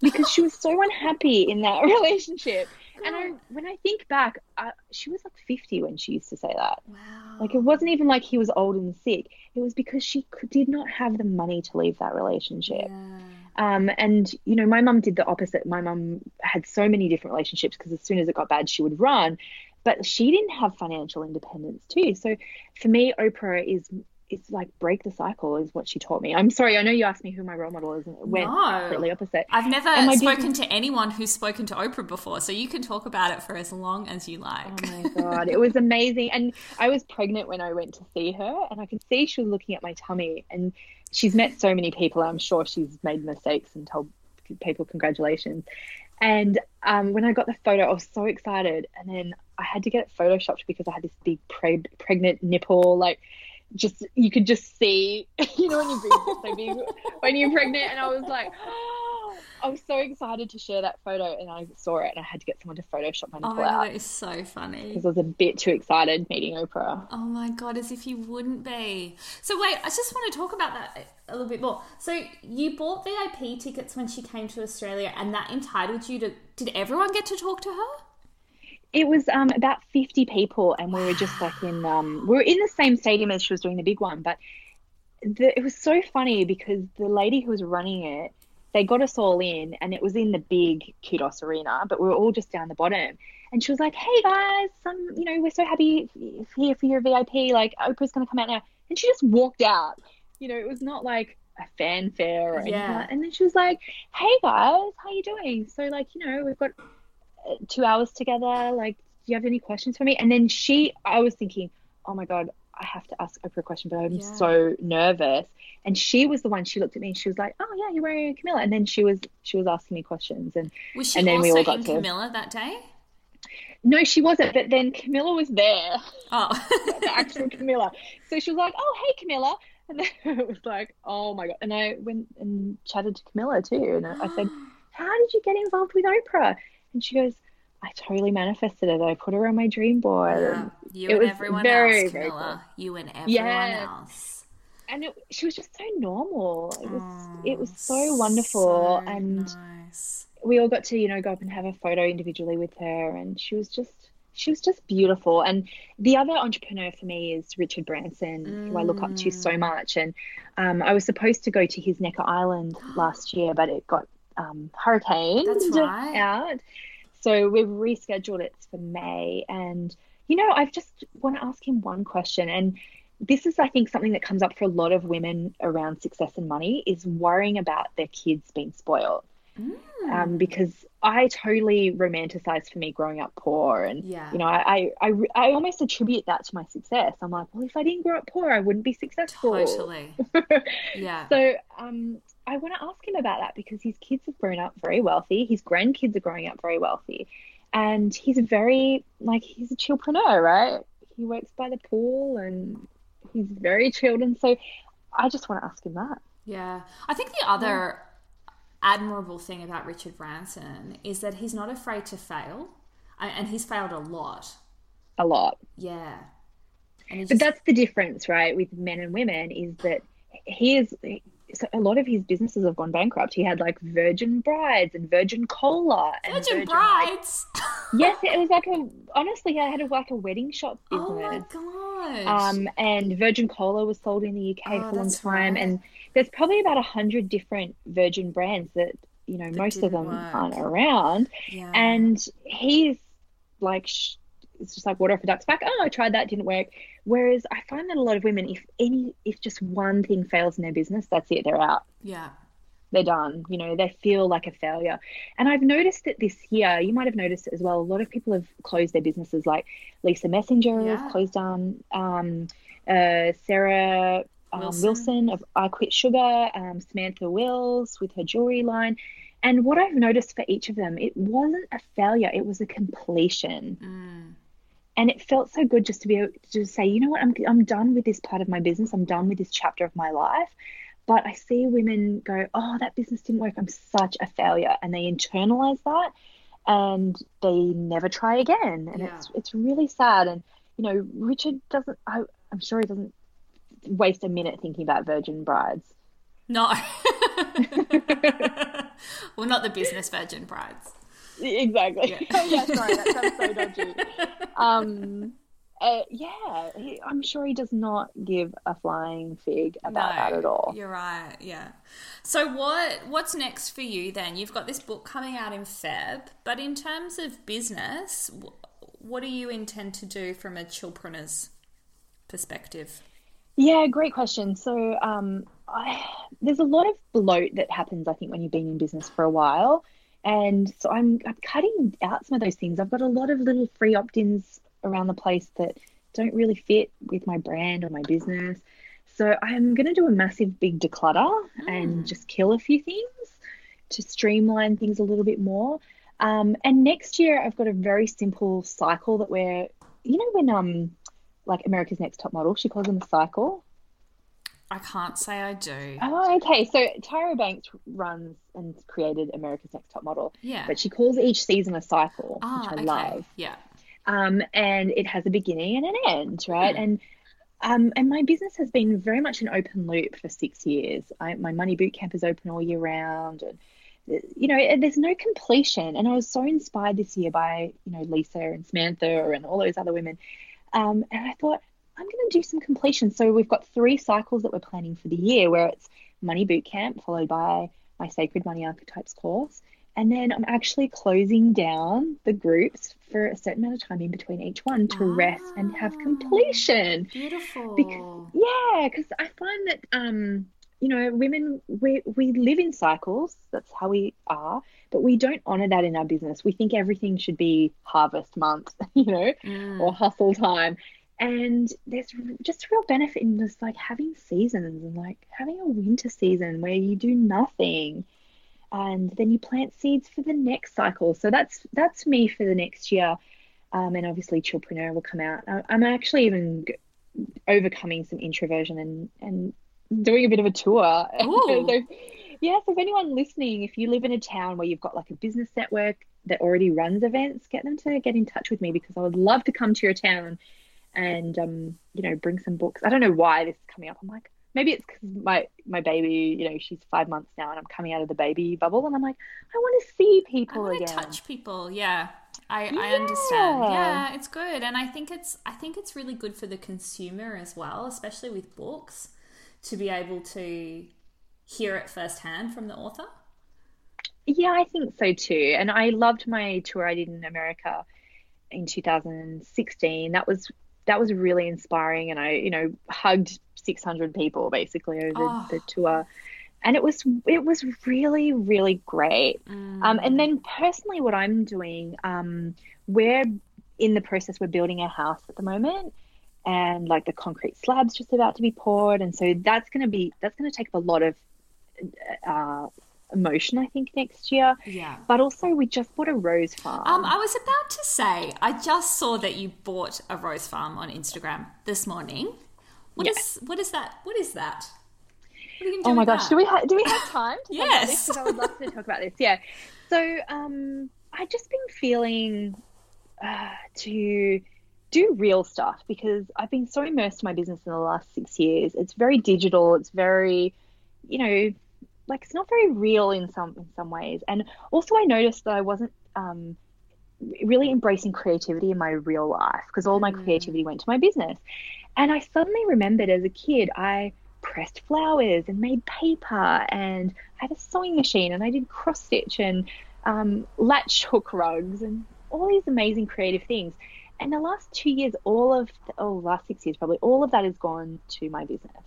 because she was so unhappy in that [laughs] relationship. And I, when I think back, uh, she was like 50 when she used to say that. Wow. Like it wasn't even like he was old and sick. It was because she could, did not have the money to leave that relationship. Yeah. Um, and you know, my mum did the opposite. My mum had so many different relationships because as soon as it got bad, she would run. But she didn't have financial independence too. So for me, Oprah is it's like break the cycle is what she taught me. I'm sorry, I know you asked me who my role model is and it went no. completely opposite. I've never spoken to anyone who's spoken to Oprah before, so you can talk about it for as long as you like. Oh my god, it was amazing. And I was pregnant when I went to see her and I could see she was looking at my tummy and she's met so many people. I'm sure she's made mistakes and told people congratulations. And um, when I got the photo, I was so excited. And then I had to get it photoshopped because I had this big pre- pregnant nipple. Like just you could just see, [laughs] you know, when you breathe when you're pregnant, and I was like, oh, [gasps] I was so excited to share that photo, and I saw it, and I had to get someone to Photoshop my oh, nipple oh out. that is so funny. Because I was a bit too excited meeting Oprah. Oh my god, as if you wouldn't be. So wait, I just want to talk about that a little bit more. So you bought VIP tickets when she came to Australia, and that entitled you to. Did everyone get to talk to her? It was um, about 50 people and we were just like in um, we were in the same stadium as she was doing the big one but the, it was so funny because the lady who was running it they got us all in and it was in the big Qudos arena but we were all just down the bottom. And she was like hey guys some you know we're so happy here for your vip like oprah's going to come out now. And she just walked out. You know it was not like a fanfare or yeah. Like and then she was like hey guys how you doing? So like you know we've got two hours together. Like, do you have any questions for me? And then she, I was thinking, oh my God, I have to ask Oprah a question, but I'm yeah. so nervous. And she was the one. She looked at me and she was like, "Oh yeah, you're wearing Camilla." And then she was she was asking me questions, and was she and then also we all got in to... Camilla that day? No, she wasn't. But then Camilla was there. Oh, [laughs] the actual Camilla. So she was like, "Oh, hey, Camilla," and then [laughs] it was like, "Oh my god!" And I went and chatted to Camilla too, and I said, [gasps] "How did you get involved with Oprah?" And she goes, "I totally manifested it. I put her on my dream board." Yeah. You it and was everyone very, else, Camilla. You and everyone Yeah. else. and it, she was just so normal. It was it was Oh, so wonderful, so and nice. we all got to you know go up and have a photo individually with her, and she was just she was just beautiful. And the other entrepreneur for me is Richard Branson, who I look up to Mm. so much. And um, I was supposed to go to his Necker Island [gasps] last year, but it got um, hurricaned That's [laughs] right. out. So we've rescheduled it for May. And you know, I just want to ask him one question, and this is, I think, something that comes up for a lot of women around success and money is worrying about their kids being spoiled. Mm. Um, because I totally romanticized for me growing up poor, and Yeah. you know, I, I, I, I almost attribute that to my success. I'm like, well, if I didn't grow up poor, I wouldn't be successful. Totally. [laughs] Yeah. So, um, I want to ask him about that because his kids have grown up very wealthy. His grandkids are growing up very wealthy, and he's very like he's a chillpreneur, right? He works by the pool and he's very chilled, and so I just want to ask him that. Yeah. I think the other admirable thing about Richard Branson is that he's not afraid to fail. And he's failed a lot. A lot. Yeah. But just, that's the difference, right, with men and women is that he is so a lot of his businesses have gone bankrupt. He had like Virgin Brides and Virgin Cola and Virgin like- Brides. yes, it was like a honestly, I had a, like a wedding shop business. oh my god. Um, and Virgin Cola was sold in the UK Oh, for a long time, right. and there's probably about a hundred different Virgin brands that you know most of them work. aren't around. yeah. And he's like, sh- it's just like water off a duck's back. Oh, I tried that, didn't work. Whereas I find that a lot of women, if any, if just one thing fails in their business, that's it, they're out. yeah. They're done. You know, they feel like a failure. And I've noticed that this year, you might have noticed as well. A lot of people have closed their businesses, like Lisa Messenger Yeah. has closed down. Um, uh, Sarah um, Wilson. Wilson. of I Quit Sugar, um, Samantha Wills with her jewelry line. And what I've noticed for each of them, it wasn't a failure, it was a completion. Mm. And it felt so good just to be able to just say, you know what, I'm, I'm done with this part of my business, I'm done with this chapter of my life. But I see women go, oh, that business didn't work, I'm such a failure. And they internalize that and they never try again. And Yeah. it's, it's really sad. And, you know, Richard doesn't, I, I'm sure he doesn't waste a minute thinking about Virgin Brides. No. [laughs] well, not the business Virgin Brides. [laughs] Exactly. Yeah. oh, [laughs] yeah, sorry, that sounds so dodgy. [laughs] Um, uh, yeah, he, I'm sure he does not give a flying fig about that at all. You're right. Yeah. So what what's next for you then? You've got this book coming out in Feb, but in terms of business, wh- what do you intend to do from a chillpreneur's perspective? Yeah, great question. So, um, I, there's a lot of bloat that happens, I think, when you've been in business for a while. And so I'm, I'm cutting out some of those things. I've got a lot of little free opt ins around the place that don't really fit with my brand or my business. So I'm going to do a massive big declutter and just kill a few things to streamline things a little bit more. Um, and next year, I've got a very simple cycle that we're, you know, when um, like America's Next Top Model, she calls them a cycle. I can't say I do. Oh, okay. So Tyra Banks runs and created America's Next Top Model, Yeah. but she calls each season a cycle, Ah, which I okay. love. Yeah. Um, and it has a beginning and an end, right? Hmm. And um, and my business has been very much an open loop for six years. I, my money boot camp is open all year round, and you know, there's no completion. And I was so inspired this year by you know Lisa and Samantha and all those other women. Um, and I thought I'm going to do some completion. So we've got three cycles that we're planning for the year, where it's money boot camp followed by my sacred money archetypes course. And then I'm actually closing down the groups for a certain amount of time in between each one to rest and have Ah. completion. Beautiful. Because, yeah, because I find that um, you know, women we we live in cycles. That's how we are, but we don't honor that in our business. We think everything should be harvest month, [laughs] you know, Mm. or hustle time. And there's just a real benefit in just like having seasons and like having a winter season where you do nothing and then you plant seeds for the next cycle. So that's that's me for the next year. um, and obviously Chillpreneur will come out. I'm actually even overcoming some introversion and and doing a bit of a tour. [laughs] So, yeah, so if anyone listening, if you live in a town where you've got like a business network that already runs events, get them to get in touch with me because I would love to come to your town and um, you know, bring some books. I don't know why this is coming up. I'm like, maybe it's because my my baby, you know, she's five months now, and I'm coming out of the baby bubble, and I'm like, I want to see I people to again. touch people. Yeah. I, I understand. Yeah, it's good. And I think it's I think it's really good for the consumer as well, especially with books, to be able to hear it firsthand from the author. Yeah, I think so too. And I loved my tour I did in America in 2016. That was that was really inspiring, and I, you know, hugged 600 people basically over Oh. the tour, and it was it was really really great. Um, and then personally, what I'm doing, um, we're in the process. We're building a house at the moment, and like the concrete slabs just about to be poured, and so that's gonna be that's gonna take up a lot of uh, emotion, I think, next year. Yeah. But also, we just bought a rose farm. Um, I was about to say, I just saw that you bought a rose farm on Instagram this morning. What Yeah. is what is that? What is that? What are you oh my gosh, that? do we ha- do we have time to [laughs] talk about this? I would love to talk about this. Yeah. So, um, I just been feeling uh, to do real stuff because I've been so immersed in my business in the last six years. It's very digital. It's very, you know, like it's not very real in some in some ways. And also, I noticed that I wasn't um, really embracing creativity in my real life because all my creativity went to my business. And I suddenly remembered as a kid, I pressed flowers and made paper, and I had a sewing machine, and I did cross stitch and um, latch hook rugs, and all these amazing creative things. And the last two years, all of the, oh, last six years probably, all of that has gone to my business.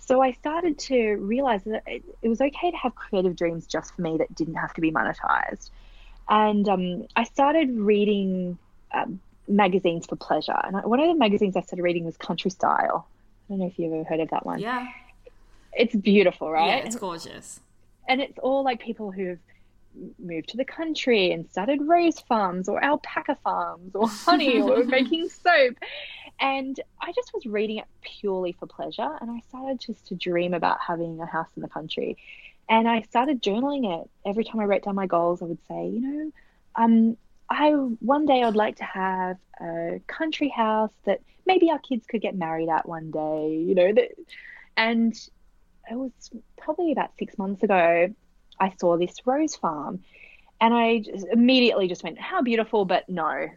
So I started to realize that it, it was okay to have creative dreams just for me that didn't have to be monetized. And um, I started reading um, magazines for pleasure. And I, one of the magazines I started reading was Country Style. I don't know if you've ever heard of that one. Yeah. It's beautiful, right? Yeah, it's gorgeous. and it's all like people who've moved to the country and started rose farms or alpaca farms or honey [laughs] or making soap and i just was reading it purely for pleasure and i started just to dream about having a house in the country and i started journaling it every time i wrote down my goals i would say you know um i one day i'd like to have a country house that maybe our kids could get married at one day you know that and it was probably about six months ago I saw this rose farm, and I just immediately just went, "How beautiful!" But no,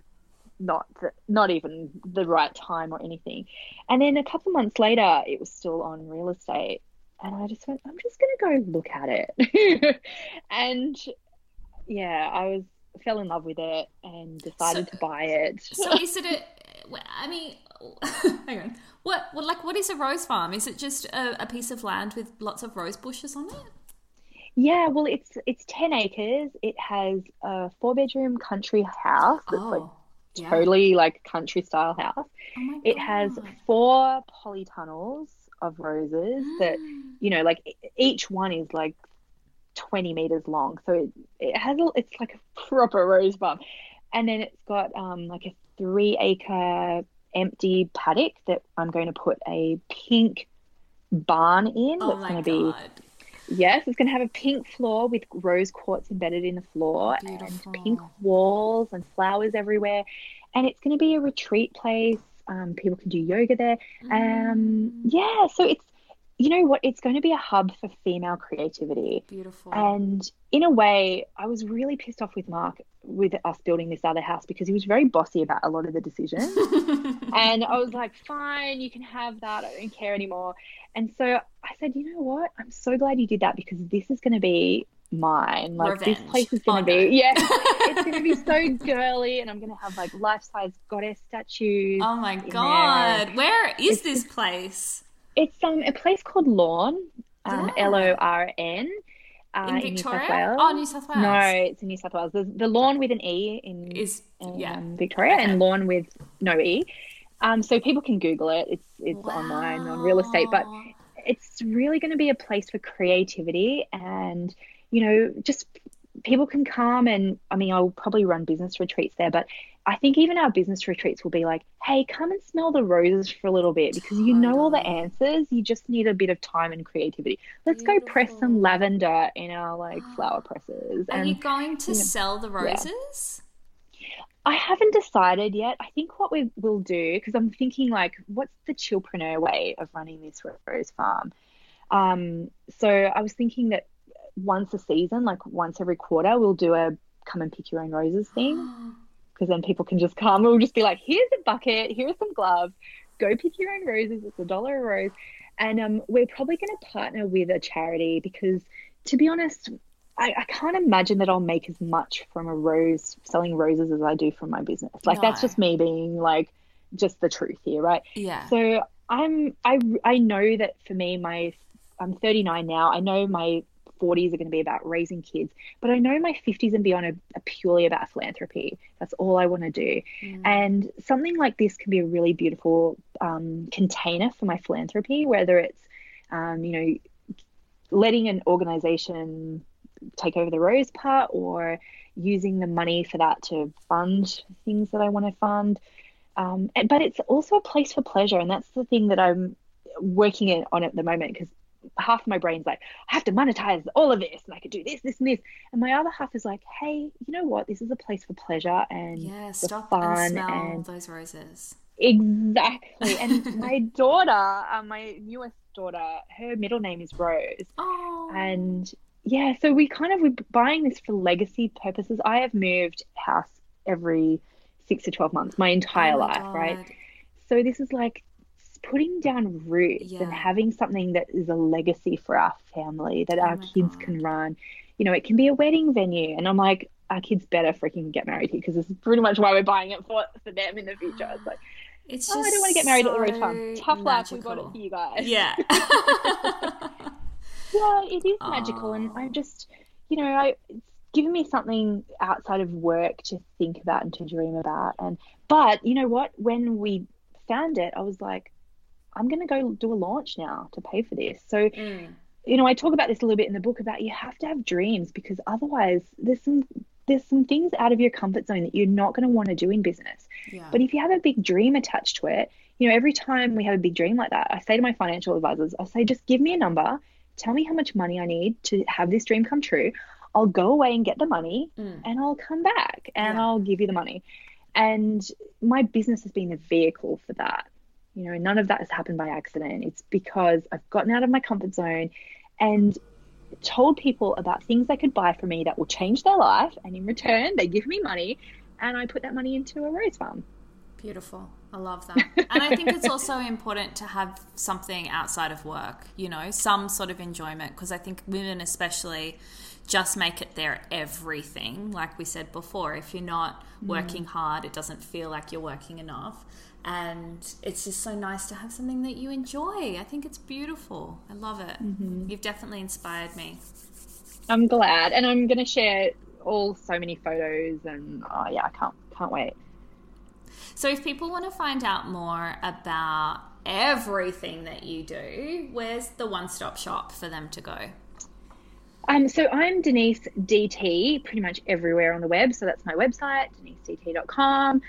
not the, not even the right time or anything. And then a couple months later, it was still on real estate, and I just went, "I'm just gonna go look at it." [laughs] and yeah, I was fell in love with it and decided So- to buy it. So [laughs] is it a? I mean, [laughs] hang on. What? Well, like, what is a rose farm? Is it just a, a piece of land with lots of rose bushes on it? Yeah, well, it's it's ten acres. It has a four bedroom country house that's like Oh, yeah. totally like country style house. Oh It has four polytunnels of roses that, [gasps] you know, like each one is like 20 meters long. So it, it has, a, it's like a proper rose. And then it's got um, like a three acre empty paddock that I'm going to put a pink barn in. Oh that's going to be! Yes, it's going to have a pink floor with rose quartz embedded in the floor Beautiful. and pink walls and flowers everywhere. And it's going to be a retreat place. Um, people can do yoga there. Mm. Um, yeah, so it's you know what? It's going to be a hub for female creativity. Beautiful. And in a way, I was really pissed off with Mark with us building this other house because he was very bossy about a lot of the decisions. [laughs] and I was like, fine, you can have that. I don't care anymore. And so I said, you know what? I'm so glad you did that because this is going to be mine. Like this place is going to be, yeah, [laughs] it's going to be so girly, and I'm going to have like life size goddess statues. oh my there. god! Where is It's- this place? It's um a place called Lorn, um, Yeah. L O R N, uh, In in New South Wales. Oh, New South Wales. No, it's in New South Wales. There's the Lorne with an E in, Is in yeah. um, Victoria Okay. and Lorn with no E. Um, so people can Google it. It's it's online on real estate, but it's really going to be a place for creativity and you know just people can come and I mean, I'll probably run business retreats there, but I think even our business retreats will be like, hey, come and smell the roses for a little bit because you know all the answers. You just need a bit of time and creativity. Let's Beautiful. go press some lavender in our like flower presses. Are and, you going to you know, sell the roses? Yeah. I haven't decided yet. I think what we will do, because I'm thinking like, what's the chillpreneur way of running this rose farm? Um, so I was thinking that once a season, like once every quarter, we'll do a come and pick your own roses thing. [gasps] because then people can just come. We'll just be like, here's a bucket, here's some gloves, go pick your own roses. It's a dollar a rose. And um, we're probably going to partner with a charity because, to be honest, I, I, can't imagine that I'll make as much from a rose selling roses as I do from my business. Like no. that's just me being like just the truth here, right? Yeah. So I'm I I know that for me, my I'm 39 now. I know my 40s are going to be about raising kids, but I know my 50s and beyond are, are purely about philanthropy. That's all I want to do. Mm. And something like this can be a really beautiful um, container for my philanthropy, whether it's, um, you know, letting an organization take over the rose part or using the money for that to fund things that I want to fund. Um, but it's also a place for pleasure. And that's the thing that I'm working on at the moment because half of my brain's like, I have to monetize all of this and I could do this, this, and this. And my other half is like, hey, you know what? This is a place for pleasure and yeah, stop fun and smell and those roses. Exactly. And [laughs] my daughter, uh, my newest daughter, her middle name is Rose. Oh. And yeah, so we kind of we're buying this for legacy purposes. I have moved house every six to twelve months my entire oh my life, God. right? So this is like putting down roots yeah. and having something that is a legacy for our family that oh our kids God. can run. You know, it can be a wedding venue. And I'm like, our kids better freaking get married here because this is pretty much why we're buying it for, for them in the future. It's like, [gasps] it's oh, I don't want to get married so at the Farm. Tough life, we got it for you guys. Yeah. [laughs] [laughs] yeah, it is magical. And I just, you know, I, it's given me something outside of work to think about and to dream about. And, but you know what? When we found it, I was like, I'm going to go do a launch now to pay for this. So, mm. you know, I talk about this a little bit in the book about you have to have dreams because otherwise there's some there's some things out of your comfort zone that you're not going to want to do in business. Yeah. But if you have a big dream attached to it, you know, every time we have a big dream like that, I say to my financial advisors, I say, just give me a number, tell me how much money I need to have this dream come true. I'll go away and get the money mm. and I'll come back and yeah. I'll give you the money. And my business has been a vehicle for that. You know, none of that has happened by accident. It's because I've gotten out of my comfort zone and told people about things they could buy from me that will change their life. And in return, they give me money and I put that money into a rose farm. Beautiful. I love that. And I think it's also [laughs] important to have something outside of work, you know, some sort of enjoyment, because I think women, especially, just make it their everything. Like we said before, if you're not mm. working hard, it doesn't feel like you're working enough and it's just so nice to have something that you enjoy. I think it's beautiful. I love it. Mm-hmm. You've definitely inspired me. I'm glad, and I'm going to share all so many photos, and oh yeah, I can't can't wait. So, if people want to find out more about everything that you do, where's the one stop shop for them to go? Um, so I'm Denise DT pretty much everywhere on the web. So that's my website, denisedt.com.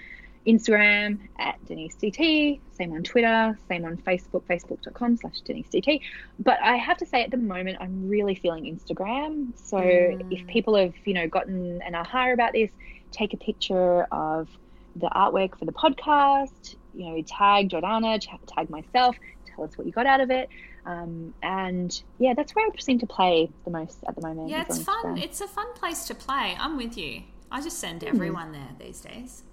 Instagram at Denise DT, same on Twitter, same on Facebook, facebook.com slash Denise DT. But I have to say at the moment, I'm really feeling Instagram. So mm. if people have, you know, gotten an aha about this, take a picture of the artwork for the podcast, you know, tag Jordana, tag myself, tell us what you got out of it. Um, and yeah, that's where I seem to play the most at the moment. Yeah, it's fun. It's a fun place to play. I'm with you. I just send mm. everyone mm. there these days.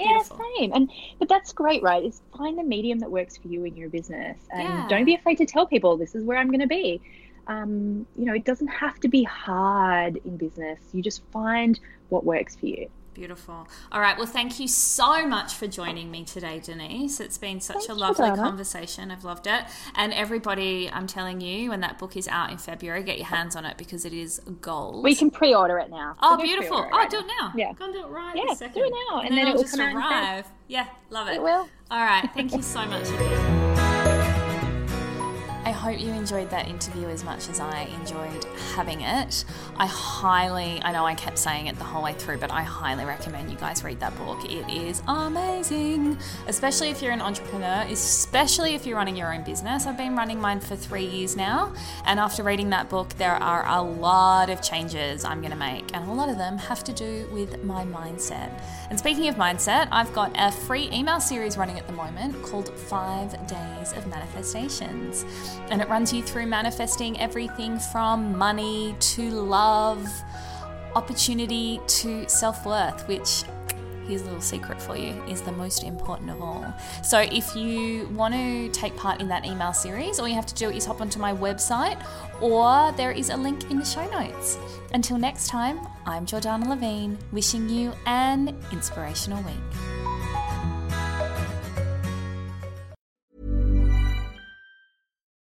Yeah, same. And but that's great, right? Is find the medium that works for you in your business, and yeah. don't be afraid to tell people this is where I'm going to be. Um, you know, it doesn't have to be hard in business. You just find what works for you. Beautiful. All right. Well, thank you so much for joining me today, Denise. It's been such Thanks a lovely conversation. I've loved it. And everybody, I'm telling you, when that book is out in February, get your hands on it because it is gold. We can pre order it now. Oh, beautiful. Oh, right do it now. Yeah. Go and do it right yeah, do it now. And, and then, then, it will just arrive. Yeah, love it. It will. All right. Thank you so much. I hope you enjoyed that interview as much as I enjoyed having it. I highly, I know I kept saying it the whole way through, but I highly recommend you guys read that book. It is amazing, especially if you're an entrepreneur, especially if you're running your own business. I've been running mine for three years now, and after reading that book, there are a lot of changes I'm going to make, and a lot of them have to do with my mindset. And speaking of mindset, I've got a free email series running at the moment called Five Days of Manifestations and it runs you through manifesting everything from money to love, opportunity to self worth, which here's a little secret for you is the most important of all. So if you want to take part in that email series, all you have to do is hop onto my website or there is a link in the show notes. Until next time, I'm Jordana Levine, wishing you an inspirational week.